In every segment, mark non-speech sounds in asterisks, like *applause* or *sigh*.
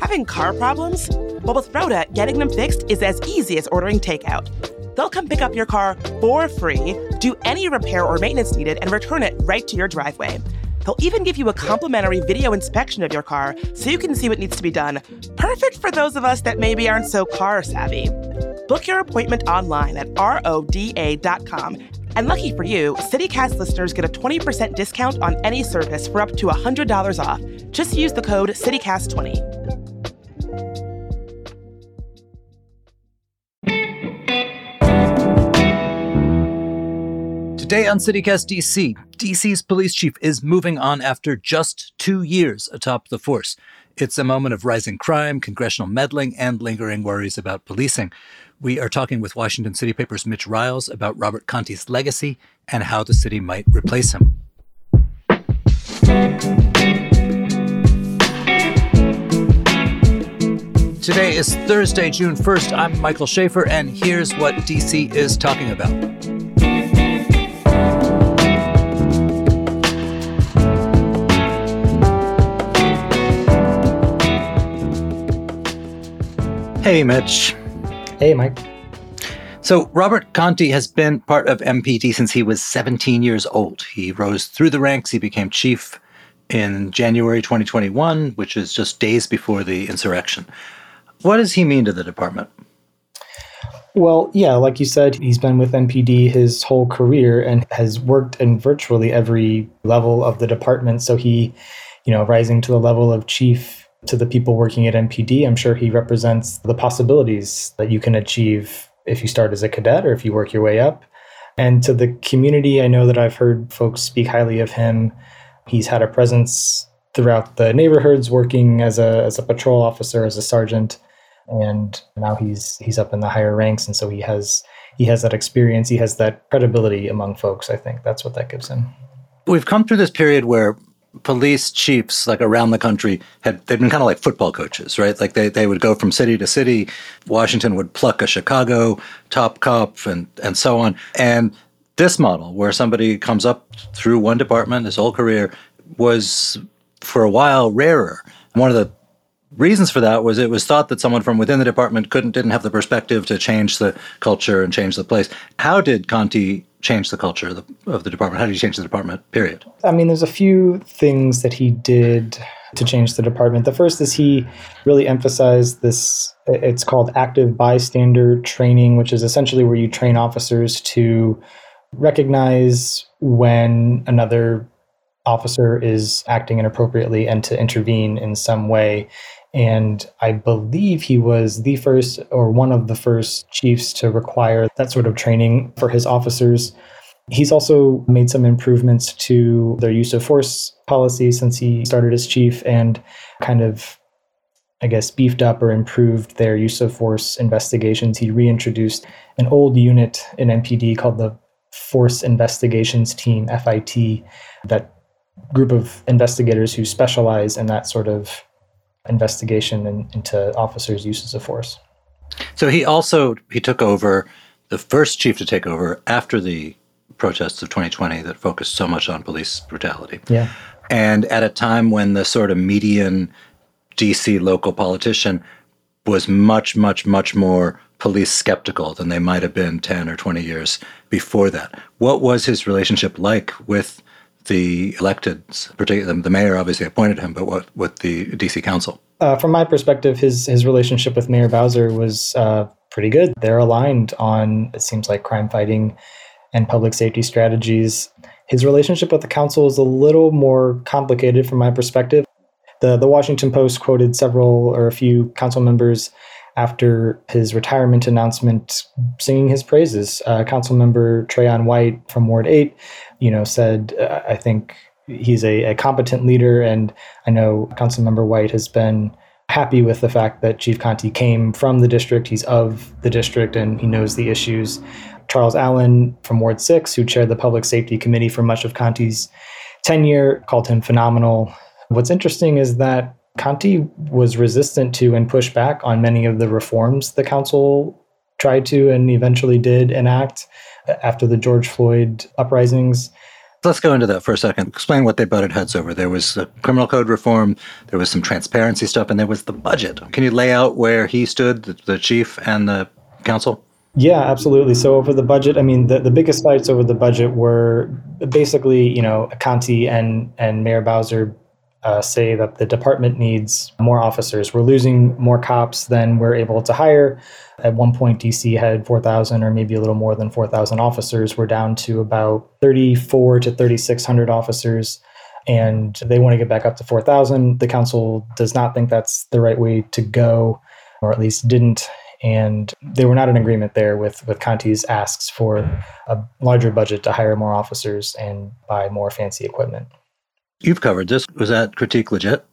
Having car problems? Well, with Roda, getting them fixed is as easy as ordering takeout. They'll come pick up your car for free, do any repair or maintenance needed, and return it right to your driveway. They'll even give you a complimentary video inspection of your car so you can see what needs to be done. Perfect for those of us that maybe aren't so car savvy. Book your appointment online at roda.com. And lucky for you, CityCast listeners get a 20% discount on any service for up to $100 off. Just use the code CityCast20. Today on CityCast DC, DC's police chief is moving on after just two years atop the force. It's a moment of rising crime, congressional meddling, and lingering worries about policing. We are talking with Washington City Paper's Mitch Ryals about Robert Contee's legacy and how the city might replace him. Today is Thursday, June 1st. I'm Michael Schaefer, and here's what DC is talking about. Hey, Mitch. Hey, Mike. So, Robert Contee has been part of MPD since he was 17 years old. He rose through the ranks. He became chief in January 2021, which is just days before the insurrection. What does he mean to the department? Well, yeah, like you said, he's been with MPD his whole career and has worked in virtually every level of the department. So he, you know, rising to the level of chief to the people working at MPD, I'm sure he represents the possibilities that you can achieve if you start as a cadet or if you work your way up. And to the community, I know that I've heard folks speak highly of him. He's had a presence throughout the neighborhoods, working as a as a patrol officer, as a sergeant, and now he's he's up in the higher ranks, and so he has he has that experience, he has that credibility among folks. I think that's what that gives him. We've come through this period where police chiefs like around the country had they'd been kind of like football coaches, right? Like they, they would go from city to city. Washington would pluck a Chicago top cop and and so on. And this model where somebody comes up through one department his whole career was for a while rarer. One of the reasons for that was it was thought that someone from within the department couldn't didn't have the perspective to change the culture and change the place. How did Contee change the culture of the, of the department? How did he change the department? Period. I mean, there's a few things that he did to change the department. The first is he really emphasized this. It's called active bystander training, which is essentially where you train officers to recognize when another officer is acting inappropriately and to intervene in some way. And I believe he was the first or one of the first chiefs to require that sort of training for his officers. He's also made some improvements to their use of force policy since he started as chief and kind of, I guess, beefed up or improved their use of force investigations. He reintroduced an old unit in MPD called the Force Investigations Team, FIT, that group of investigators who specialize in that sort of investigation in, into officers' uses of force. So he also he took over the first chief to take over after the protests of 2020 that focused so much on police brutality. Yeah. And at a time when the sort of median DC local politician was much, much, much more police skeptical than they might have been 10 or 20 years before that. What was his relationship like with the electeds, particularly the mayor obviously appointed him, but what with the DC council? Uh, from my perspective, his his relationship with Mayor Bowser was uh, pretty good. They're aligned on it seems like crime fighting and public safety strategies. His relationship with the council is a little more complicated from my perspective. The the Washington Post quoted several or a few council members after his retirement announcement singing his praises. Uh, Councilmember Trayon White from Ward 8 you know, said, uh, I think he's a, a, competent leader. And I know Councilmember White has been happy with the fact that Chief Contee came from the district. He's of the district and he knows the issues. Charles Allen from Ward 6, who chaired the Public Safety Committee for much of Contee's tenure, called him phenomenal. What's interesting is that Contee was resistant to and pushed back on many of the reforms the council tried to and eventually did enact after the George Floyd uprisings. Let's go into that for a second. Explain what they butted heads over. There was a criminal code reform, there was some transparency stuff, and there was the budget. Can you lay out where he stood, the, the chief and the council? Yeah, absolutely. So over the budget, I mean, the, the biggest fights over the budget were basically, you know, Contee and and Mayor Bowser uh, say that the department needs more officers. We're losing more cops than we're able to hire. At one point, DC had 4,000 or maybe a little more than 4,000 officers. We're down to about 34 to 3,600 officers, and they want to get back up to 4,000. The council does not think that's the right way to go, or at least didn't. And they were not in agreement there with, with Contee's asks for a larger budget to hire more officers and buy more fancy equipment. You've covered this. Was that critique legit?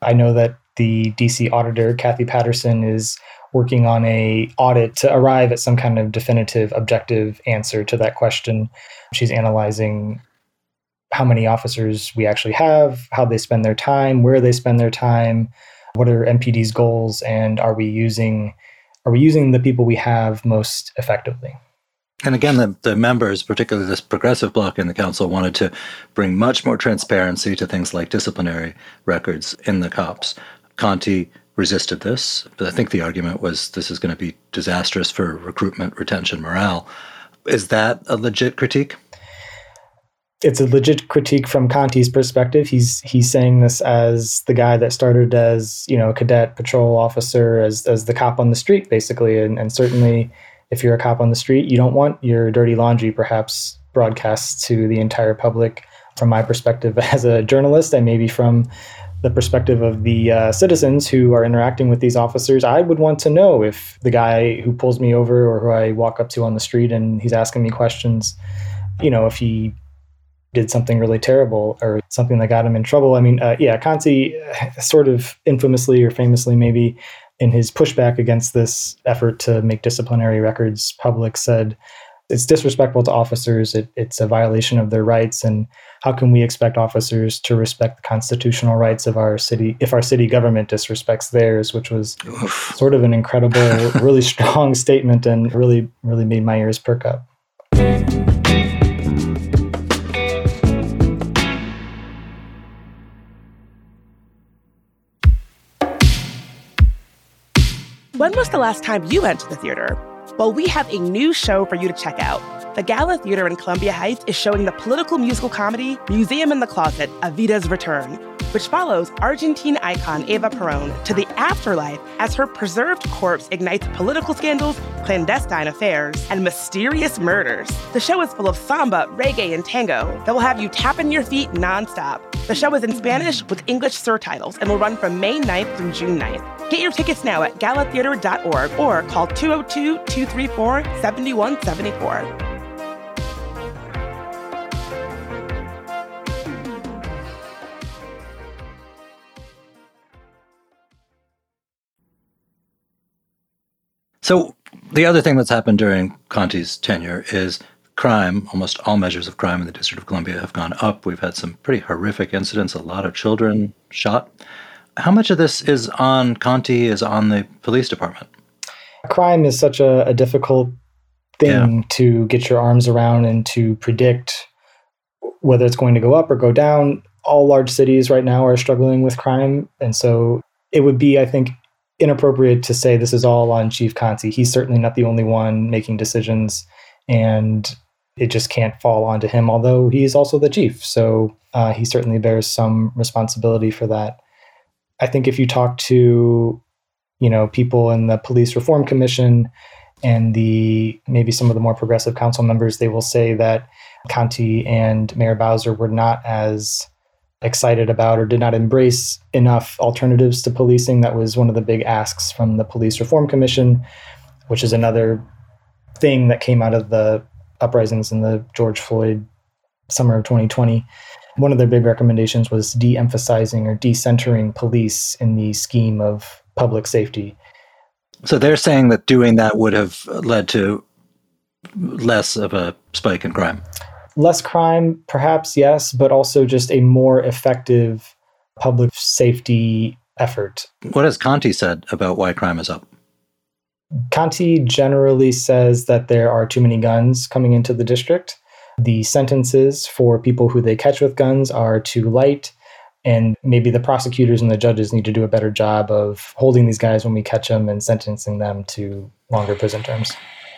I know that the DC auditor, Kathy Patterson, is working on a audit to arrive at some kind of definitive objective answer to that question. She's analyzing how many officers we actually have, how they spend their time, where they spend their time, what are MPD's goals, and are we using are we using the people we have most effectively? And again, the, the members, particularly this progressive bloc in the council, wanted to bring much more transparency to things like disciplinary records in the cops. Contee resisted this, but I think the argument was this is going to be disastrous for recruitment, retention, morale. Is that a legit critique? It's a legit critique from Contee's perspective. He's he's saying this as the guy that started as you know a cadet patrol officer, as as the cop on the street, basically, and, and certainly if you're a cop on the street, you don't want your dirty laundry perhaps broadcast to the entire public. From my perspective *laughs* as a journalist, and maybe from the perspective of the uh, citizens who are interacting with these officers, I would want to know if the guy who pulls me over or who I walk up to on the street and he's asking me questions, you know, if he did something really terrible or something that got him in trouble. I mean, uh, yeah, Contee sort of infamously or famously maybe in his pushback against this effort to make disciplinary records public, said it's disrespectful to officers. It, it's a violation of their rights. And how can we expect officers to respect the constitutional rights of our city if our city government disrespects theirs, which was Oof. sort of an incredible, *laughs* really strong statement and really, really made my ears perk up. When was the last time you went to the theater? Well, we have a new show for you to check out. The Gala Theater in Columbia Heights is showing the political musical comedy Museum in the Closet, Evita's Return, which follows Argentine icon Eva Peron to the afterlife as her preserved corpse ignites political scandals, clandestine affairs, and mysterious murders. The show is full of samba, reggae, and tango that will have you tapping your feet nonstop. The show is in Spanish with English surtitles and will run from May 9th through June 9th. Get your tickets now at galatheater.org or call 202 234 7174. So the other thing that's happened during Contee's tenure is crime, almost all measures of crime in the District of Columbia have gone up. We've had some pretty horrific incidents, a lot of children shot. How much of this is on Contee, is on the police department? Crime is such a, a difficult thing yeah. to get your arms around and to predict whether it's going to go up or go down. All large cities right now are struggling with crime. And so it would be, I think, inappropriate to say this is all on Chief Contee. He's certainly not the only one making decisions, and it just can't fall onto him, although he's also the chief. So uh, he certainly bears some responsibility for that. I think if you talk to, you know, people in the Police Reform Commission and the maybe some of the more progressive council members, they will say that Contee and Mayor Bowser were not as excited about or did not embrace enough alternatives to policing. That was one of the big asks from the Police Reform Commission, which is another thing that came out of the uprisings in the George Floyd summer of 2020. One of their big recommendations was de emphasizing or decentering police in the scheme of public safety. So they're saying that doing that would have led to less of a spike in crime less crime, perhaps, yes, but also just a more effective public safety effort. What has Contee said about why crime is up? Contee generally says that there are too many guns coming into the district. The sentences for people who they catch with guns are too light. And maybe the prosecutors and the judges need to do a better job of holding these guys when we catch them and sentencing them to longer prison terms.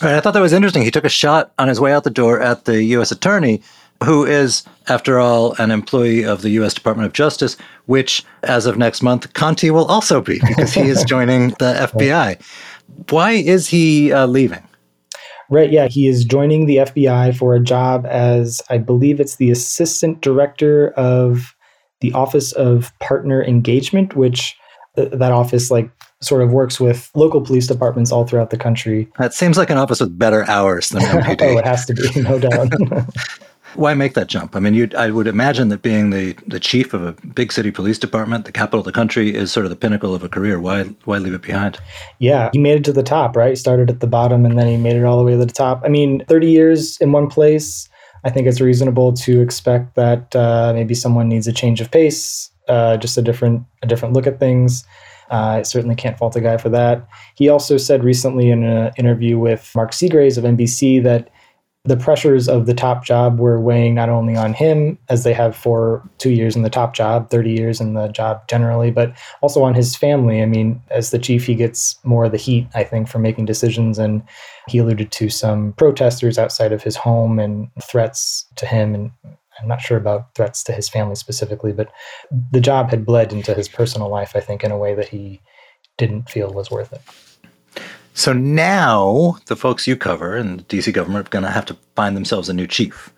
Right, I thought that was interesting. He took a shot on his way out the door at the U.S. attorney, who is, after all, an employee of the U.S. Department of Justice, which, as of next month, Contee will also be because he is *laughs* joining the FBI. Why is he uh, leaving? Right, yeah, he is joining the FBI for a job as, I believe it's the assistant director of the Office of Partner Engagement, which uh, that office like sort of works with local police departments all throughout the country. That seems like an office with better hours than *laughs* MPD. oh, it has to be, no doubt. *laughs* Why make that jump? I mean, I would imagine that being the, the chief of a big city police department, the capital of the country, is sort of the pinnacle of a career. Why why leave it behind? Yeah, he made it to the top, right? Started at the bottom and then he made it all the way to the top. I mean, 30 years in one place, I think it's reasonable to expect that uh, maybe someone needs a change of pace, uh, just a different a different look at things. Uh, I certainly can't fault a guy for that. He also said recently in an interview with Mark Segraves of NBC that the pressures of the top job were weighing not only on him, as they have for two years in the top job, 30 years in the job generally, but also on his family. I mean, as the chief, he gets more of the heat, I think, for making decisions. And he alluded to some protesters outside of his home and threats to him. And I'm not sure about threats to his family specifically, but the job had bled into his personal life, I think, in a way that he didn't feel was worth it. So now the folks you cover and the DC government are going to have to find themselves a new chief,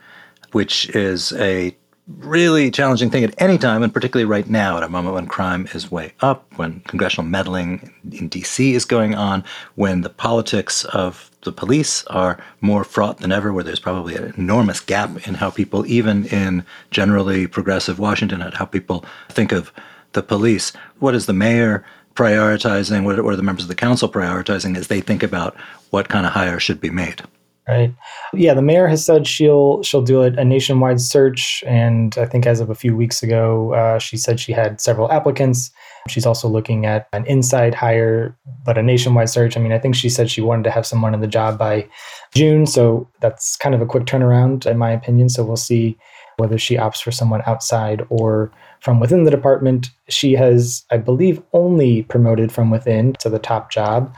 which is a really challenging thing at any time, and particularly right now at a moment when crime is way up, when congressional meddling in DC is going on, when the politics of the police are more fraught than ever, where there's probably an enormous gap in how people, even in generally progressive Washington, at how people think of the police. What is the mayor? Prioritizing, what are the members of the council prioritizing as they think about what kind of hire should be made? Right. Yeah, the mayor has said she'll she'll do a, a nationwide search, and I think as of a few weeks ago, uh, she said she had several applicants. She's also looking at an inside hire, but a nationwide search. I mean, I think she said she wanted to have someone in the job by June, so that's kind of a quick turnaround, in my opinion. So we'll see whether she opts for someone outside or from within the department. She has, I believe, only promoted from within to the top job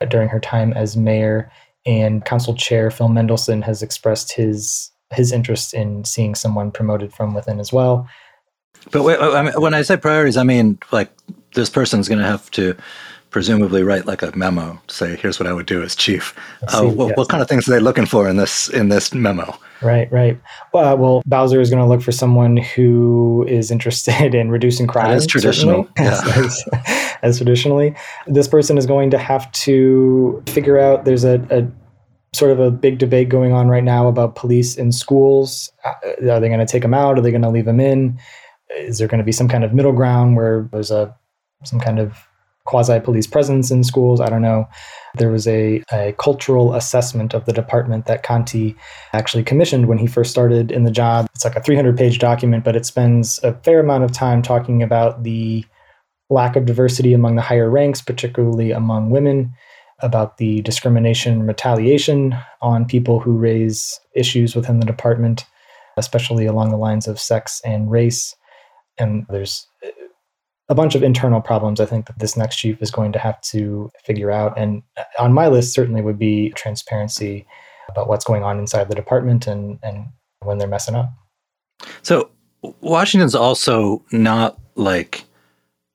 uh, during her time as mayor. And council chair Phil Mendelson has expressed his his interest in seeing someone promoted from within as well. But mean, when I say priorities, I mean like this person's going to have to presumably write like a memo say here's what i would do as chief. Uh, what, what, kind of things are they looking for in this in this memo? Right right. Uh, well bowser is going to look for someone who is interested *laughs* in reducing crime *laughs* as traditional. Yeah. as, as, as, traditionally. This person is going to have to figure out there's a, a sort of a big debate going on right now about police in schools. Uh, are they going to take them out? Are they going to leave them in? Is there going to be some kind of middle ground where there's a some kind of quasi police presence in schools. I don't know. There was a, a cultural assessment of the department that Conti actually commissioned when he first started in the job. It's like a 300 page document, but it spends a fair amount of time talking about the lack of diversity among the higher ranks, particularly among women, about the discrimination and retaliation on people who raise issues within the department, especially along the lines of sex and race. And there's a bunch of internal problems I think that this next chief is going to have to figure out. And on my list certainly would be transparency about what's going on inside the department and, and when they're messing up. So Washington's also not like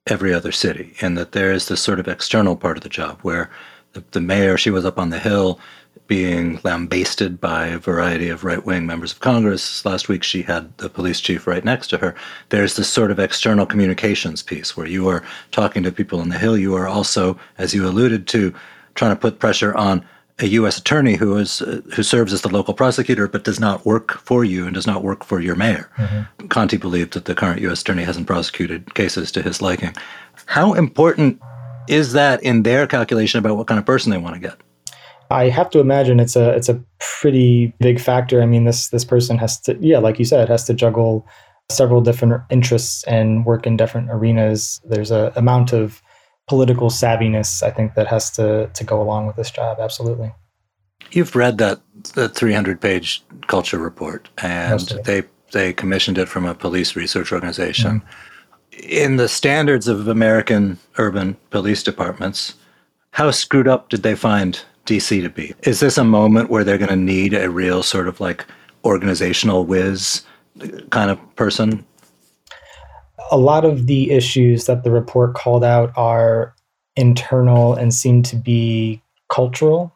every other city in that there is this sort of external part of the job where the, the mayor, she was up on the Hill, being lambasted by a variety of right wing members of Congress. Last week, she had the police chief right next to her. There's this sort of external communications piece where you are talking to people on the Hill. You are also, as you alluded to, trying to put pressure on a U.S. attorney who is uh, who serves as the local prosecutor but does not work for you and does not work for your mayor. Mm-hmm. Contee believed that the current U.S. attorney hasn't prosecuted cases to his liking. How important is that in their calculation about what kind of person they want to get? I have to imagine it's a it's a pretty big factor. I mean, this this person has to, yeah, like you said, has to juggle several different interests and work in different arenas. There's a amount of political savviness, I think, that has to to go along with this job. Absolutely. You've read that the 300 page culture report, and they they commissioned it from a police research organization. Mm-hmm. In the standards of American urban police departments, how screwed up did they find DC to be? Is this a moment where they're going to need a real sort of like organizational whiz kind of person? A lot of the issues that the report called out are internal and seem to be cultural.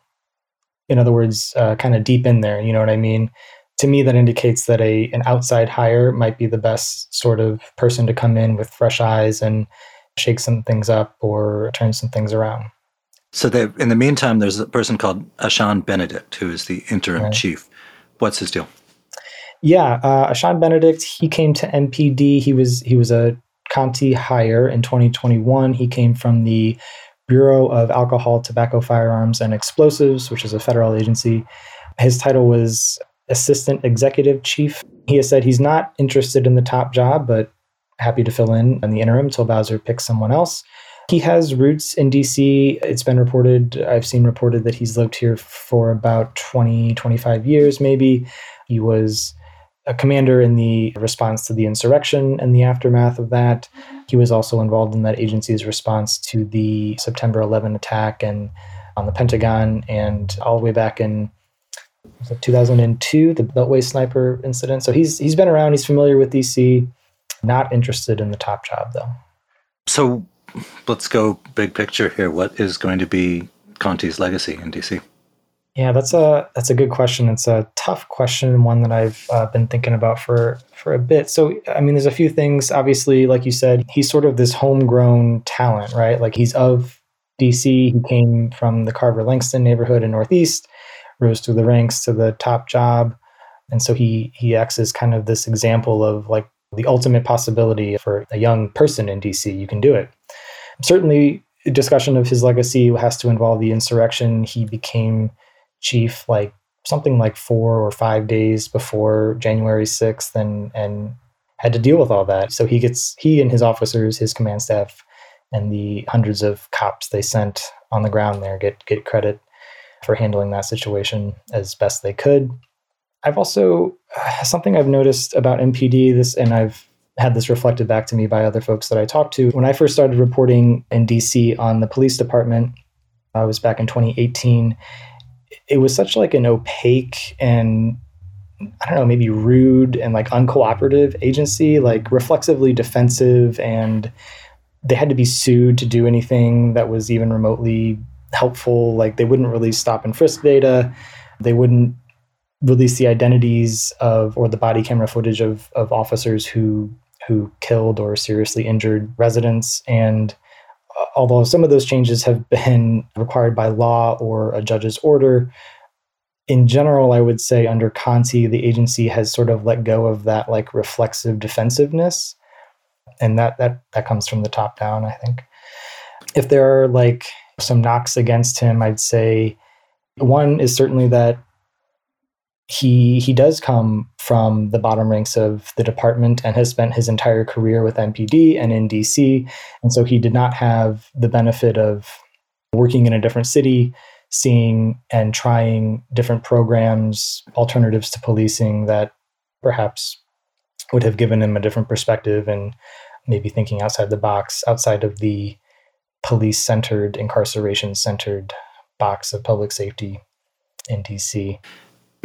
In other words, uh, kind of deep in there. You know what I mean? To me, that indicates that a an outside hire might be the best sort of person to come in with fresh eyes and shake some things up or turn some things around. So, in the meantime, there's a person called Ashan Benedict, who is the interim right. chief. What's his deal? Yeah, uh, Ashan Benedict. He came to MPD. He was he was a Contee hire in 2021. He came from the Bureau of Alcohol, Tobacco, Firearms, and Explosives, which is a federal agency. His title was Assistant Executive Chief. He has said he's not interested in the top job, but happy to fill in in the interim until Bowser picks someone else. He has roots in DC. It's been reported, I've seen reported that he's lived here for about 20, 25 years, maybe. He was a commander in the response to the insurrection and the aftermath of that. He was also involved in that agency's response to the September 11 attack and on the Pentagon and all the way back in 2002, the Beltway sniper incident. So he's he's been around. He's familiar with DC. Not interested in the top job though. So let's go big picture here. What is going to be Contee's legacy in DC? Yeah, that's a that's a good question. It's a tough question one that I've uh, been thinking about for for a bit. So, I mean, there's a few things. Obviously, like you said, he's sort of this homegrown talent, right? Like he's of DC. He came from the Carver Langston neighborhood in Northeast, rose through the ranks to the top job, and so he he acts as kind of this example of like the ultimate possibility for a young person in DC. You can do it certainly discussion of his legacy has to involve the insurrection. He became chief like something like four or five days before January 6th and and had to deal with all that. So he gets he and his officers, his command staff, and the hundreds of cops they sent on the ground there get get credit for handling that situation as best they could. I've also uh, something I've noticed about MPD this and I've had this reflected back to me by other folks that I talked to. When I first started reporting in DC on the police department, I was back in 2018. It was such like an opaque and I don't know, maybe rude and like uncooperative agency, like reflexively defensive, and they had to be sued to do anything that was even remotely helpful. Like they wouldn't release stop and frisk data. They wouldn't release the identities of or the body camera footage of of officers who who killed or seriously injured residents. And uh, although some of those changes have been required by law or a judge's order, in general, I would say under Contee, the agency has sort of let go of that like reflexive defensiveness. And that that that comes from the top down, I think. If there are like some knocks against him, I'd say one is certainly that he he does come from the bottom ranks of the department and has spent his entire career with MPD and in DC, and so he did not have the benefit of working in a different city, seeing and trying different programs, alternatives to policing that perhaps would have given him a different perspective and maybe thinking outside the box, outside of the police centered, incarceration centered box of public safety in DC.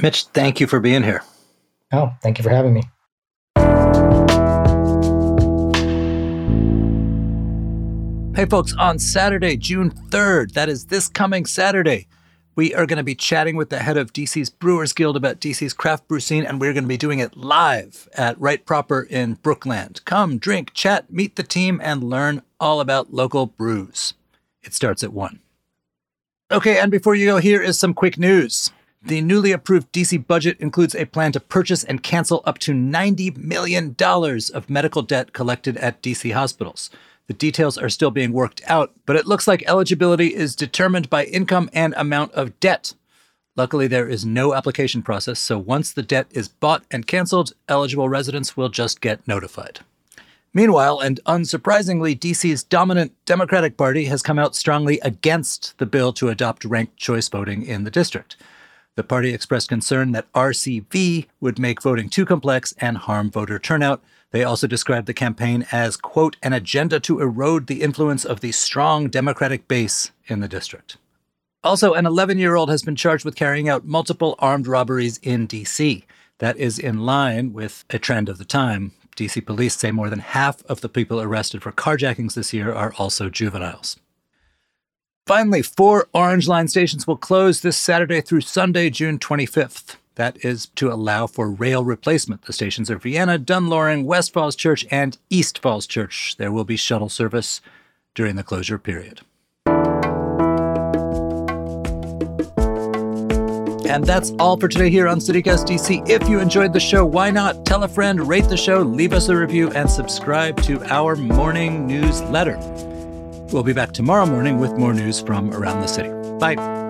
Mitch, thank you for being here. Oh, thank you for having me. Hey, folks, on Saturday, June 3rd, that is this coming Saturday, we are going to be chatting with the head of DC's Brewers Guild about DC's craft brew scene, and we're going to be doing it live at Right Proper in Brookland. Come, drink, chat, meet the team, and learn all about local brews. It starts at 1. Okay, and before you go, here is some quick news. The newly approved DC budget includes a plan to purchase and cancel up to $90 million of medical debt collected at DC hospitals. The details are still being worked out, but it looks like eligibility is determined by income and amount of debt. Luckily, there is no application process, so once the debt is bought and canceled, eligible residents will just get notified. Meanwhile, and unsurprisingly, DC's dominant Democratic Party has come out strongly against the bill to adopt ranked choice voting in the district. The party expressed concern that RCV would make voting too complex and harm voter turnout. They also described the campaign as, quote, an agenda to erode the influence of the strong Democratic base in the district. Also, an 11 year old has been charged with carrying out multiple armed robberies in D.C. That is in line with a trend of the time. DC police say more than half of the people arrested for carjackings this year are also juveniles. Finally, four Orange Line stations will close this Saturday through Sunday, June 25th. That is to allow for rail replacement. The stations are Vienna, Dunn Loring, West Falls Church, and East Falls Church. There will be shuttle service during the closure period. And that's all for today here on CityCast DC. If you enjoyed the show, why not tell a friend, rate the show, leave us a review, and subscribe to our morning newsletter. We'll be back tomorrow morning with more news from around the city. Bye.